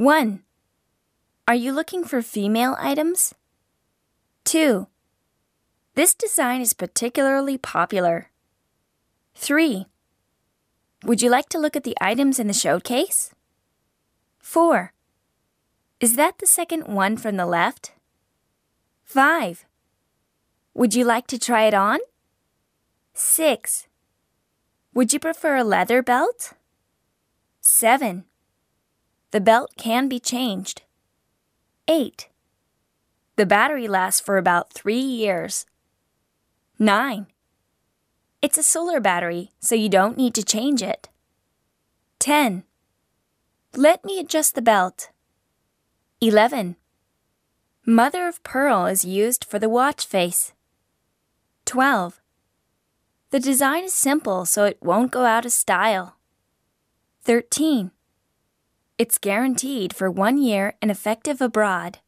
1. Are you looking for female items? 2. This design is particularly popular. 3. Would you like to look at the items in the showcase? 4. Is that the second one from the left? 5. Would you like to try it on? 6. Would you prefer a leather belt? 7. The belt can be changed. 8. The battery lasts for about 3 years. 9. It's a solar battery, so you don't need to change it. 10. Let me adjust the belt. 11. Mother of pearl is used for the watch face. 12. The design is simple, so it won't go out of style. 13. It's guaranteed for one year and effective abroad.